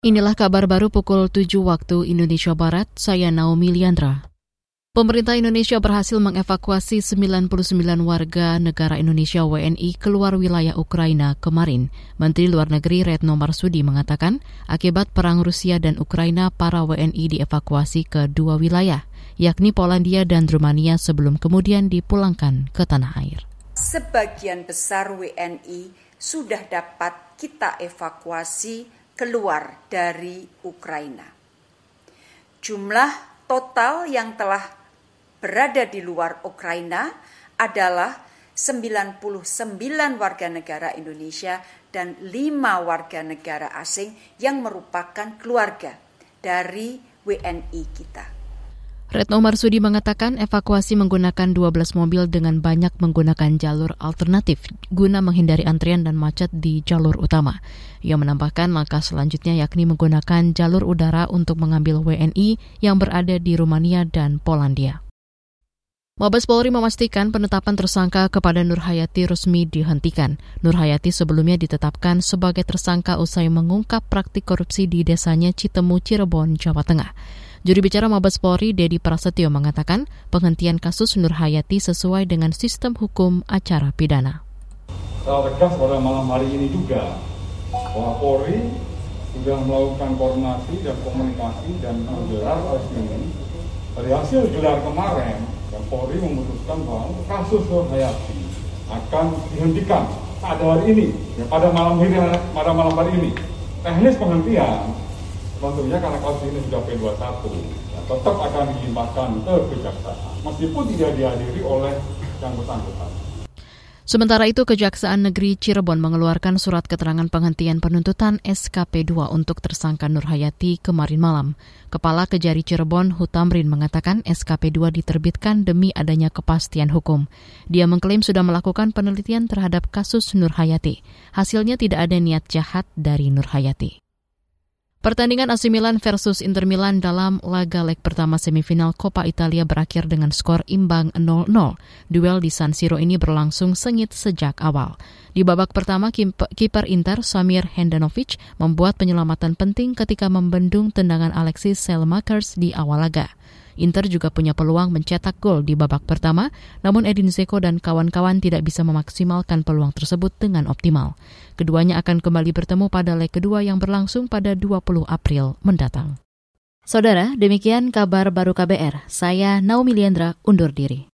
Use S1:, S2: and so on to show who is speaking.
S1: Inilah kabar baru pukul 7 waktu Indonesia Barat, saya Naomi Liandra. Pemerintah Indonesia berhasil mengevakuasi 99 warga negara Indonesia WNI keluar wilayah Ukraina kemarin. Menteri Luar Negeri Retno Marsudi mengatakan, akibat perang Rusia dan Ukraina, para WNI dievakuasi ke dua wilayah, yakni Polandia dan Rumania sebelum kemudian dipulangkan ke tanah air.
S2: Sebagian besar WNI sudah dapat kita evakuasi keluar dari Ukraina. Jumlah total yang telah berada di luar Ukraina adalah 99 warga negara Indonesia dan 5 warga negara asing yang merupakan keluarga dari WNI kita.
S1: Retno Marsudi mengatakan evakuasi menggunakan 12 mobil dengan banyak menggunakan jalur alternatif guna menghindari antrian dan macet di jalur utama. Ia menambahkan langkah selanjutnya yakni menggunakan jalur udara untuk mengambil WNI yang berada di Rumania dan Polandia. Mabes Polri memastikan penetapan tersangka kepada Nur Hayati resmi dihentikan. Nur Hayati sebelumnya ditetapkan sebagai tersangka usai mengungkap praktik korupsi di desanya Citemu, Cirebon, Jawa Tengah. Juri bicara Mabes Polri, Dedi Prasetyo mengatakan penghentian kasus Nur Hayati sesuai dengan sistem hukum acara pidana.
S3: Saya tegas pada malam hari ini juga bahwa Polri sudah melakukan koordinasi dan komunikasi dan menggelar resmi dari hasil gelar kemarin dan Polri memutuskan bahwa kasus Nur Hayati akan dihentikan pada hari ini, pada malam hari pada malam hari ini. Teknis penghentian tentunya karena kasus ini sudah P21 ya, tetap akan dilimpahkan ke kejaksaan meskipun tidak dihadiri oleh yang bersangkutan.
S1: Sementara itu, Kejaksaan Negeri Cirebon mengeluarkan surat keterangan penghentian penuntutan SKP2 untuk tersangka Nur Hayati kemarin malam. Kepala Kejari Cirebon, Hutamrin, mengatakan SKP2 diterbitkan demi adanya kepastian hukum. Dia mengklaim sudah melakukan penelitian terhadap kasus Nur Hayati. Hasilnya tidak ada niat jahat dari Nur Hayati. Pertandingan AC Milan versus Inter Milan dalam laga leg pertama semifinal Coppa Italia berakhir dengan skor imbang 0-0. Duel di San Siro ini berlangsung sengit sejak awal. Di babak pertama, kiper Inter Samir Handanovic membuat penyelamatan penting ketika membendung tendangan Alexis Selmakers di awal laga. Inter juga punya peluang mencetak gol di babak pertama, namun Edin Zeko dan kawan-kawan tidak bisa memaksimalkan peluang tersebut dengan optimal. Keduanya akan kembali bertemu pada leg kedua yang berlangsung pada 20 April mendatang. Saudara, demikian kabar baru KBR. Saya Naomi Liandra undur diri.